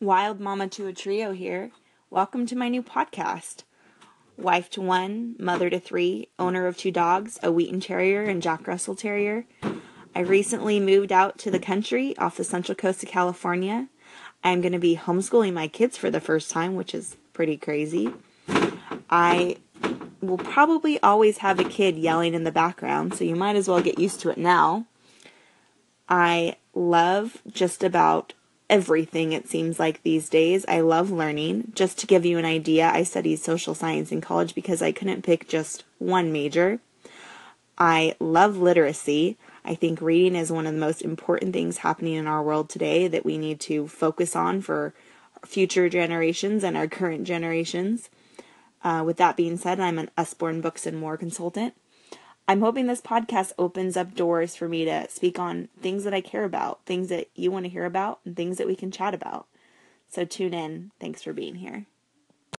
Wild Mama to a Trio here. Welcome to my new podcast. Wife to one, mother to three, owner of two dogs, a Wheaten Terrier and Jack Russell Terrier. I recently moved out to the country off the central coast of California. I'm going to be homeschooling my kids for the first time, which is pretty crazy. I will probably always have a kid yelling in the background, so you might as well get used to it now. I love just about everything, it seems like these days. I love learning. Just to give you an idea, I studied social science in college because I couldn't pick just one major. I love literacy. I think reading is one of the most important things happening in our world today that we need to focus on for future generations and our current generations. Uh, with that being said, I'm an Usborne Books and More consultant. I'm hoping this podcast opens up doors for me to speak on things that I care about, things that you want to hear about, and things that we can chat about. So tune in. Thanks for being here.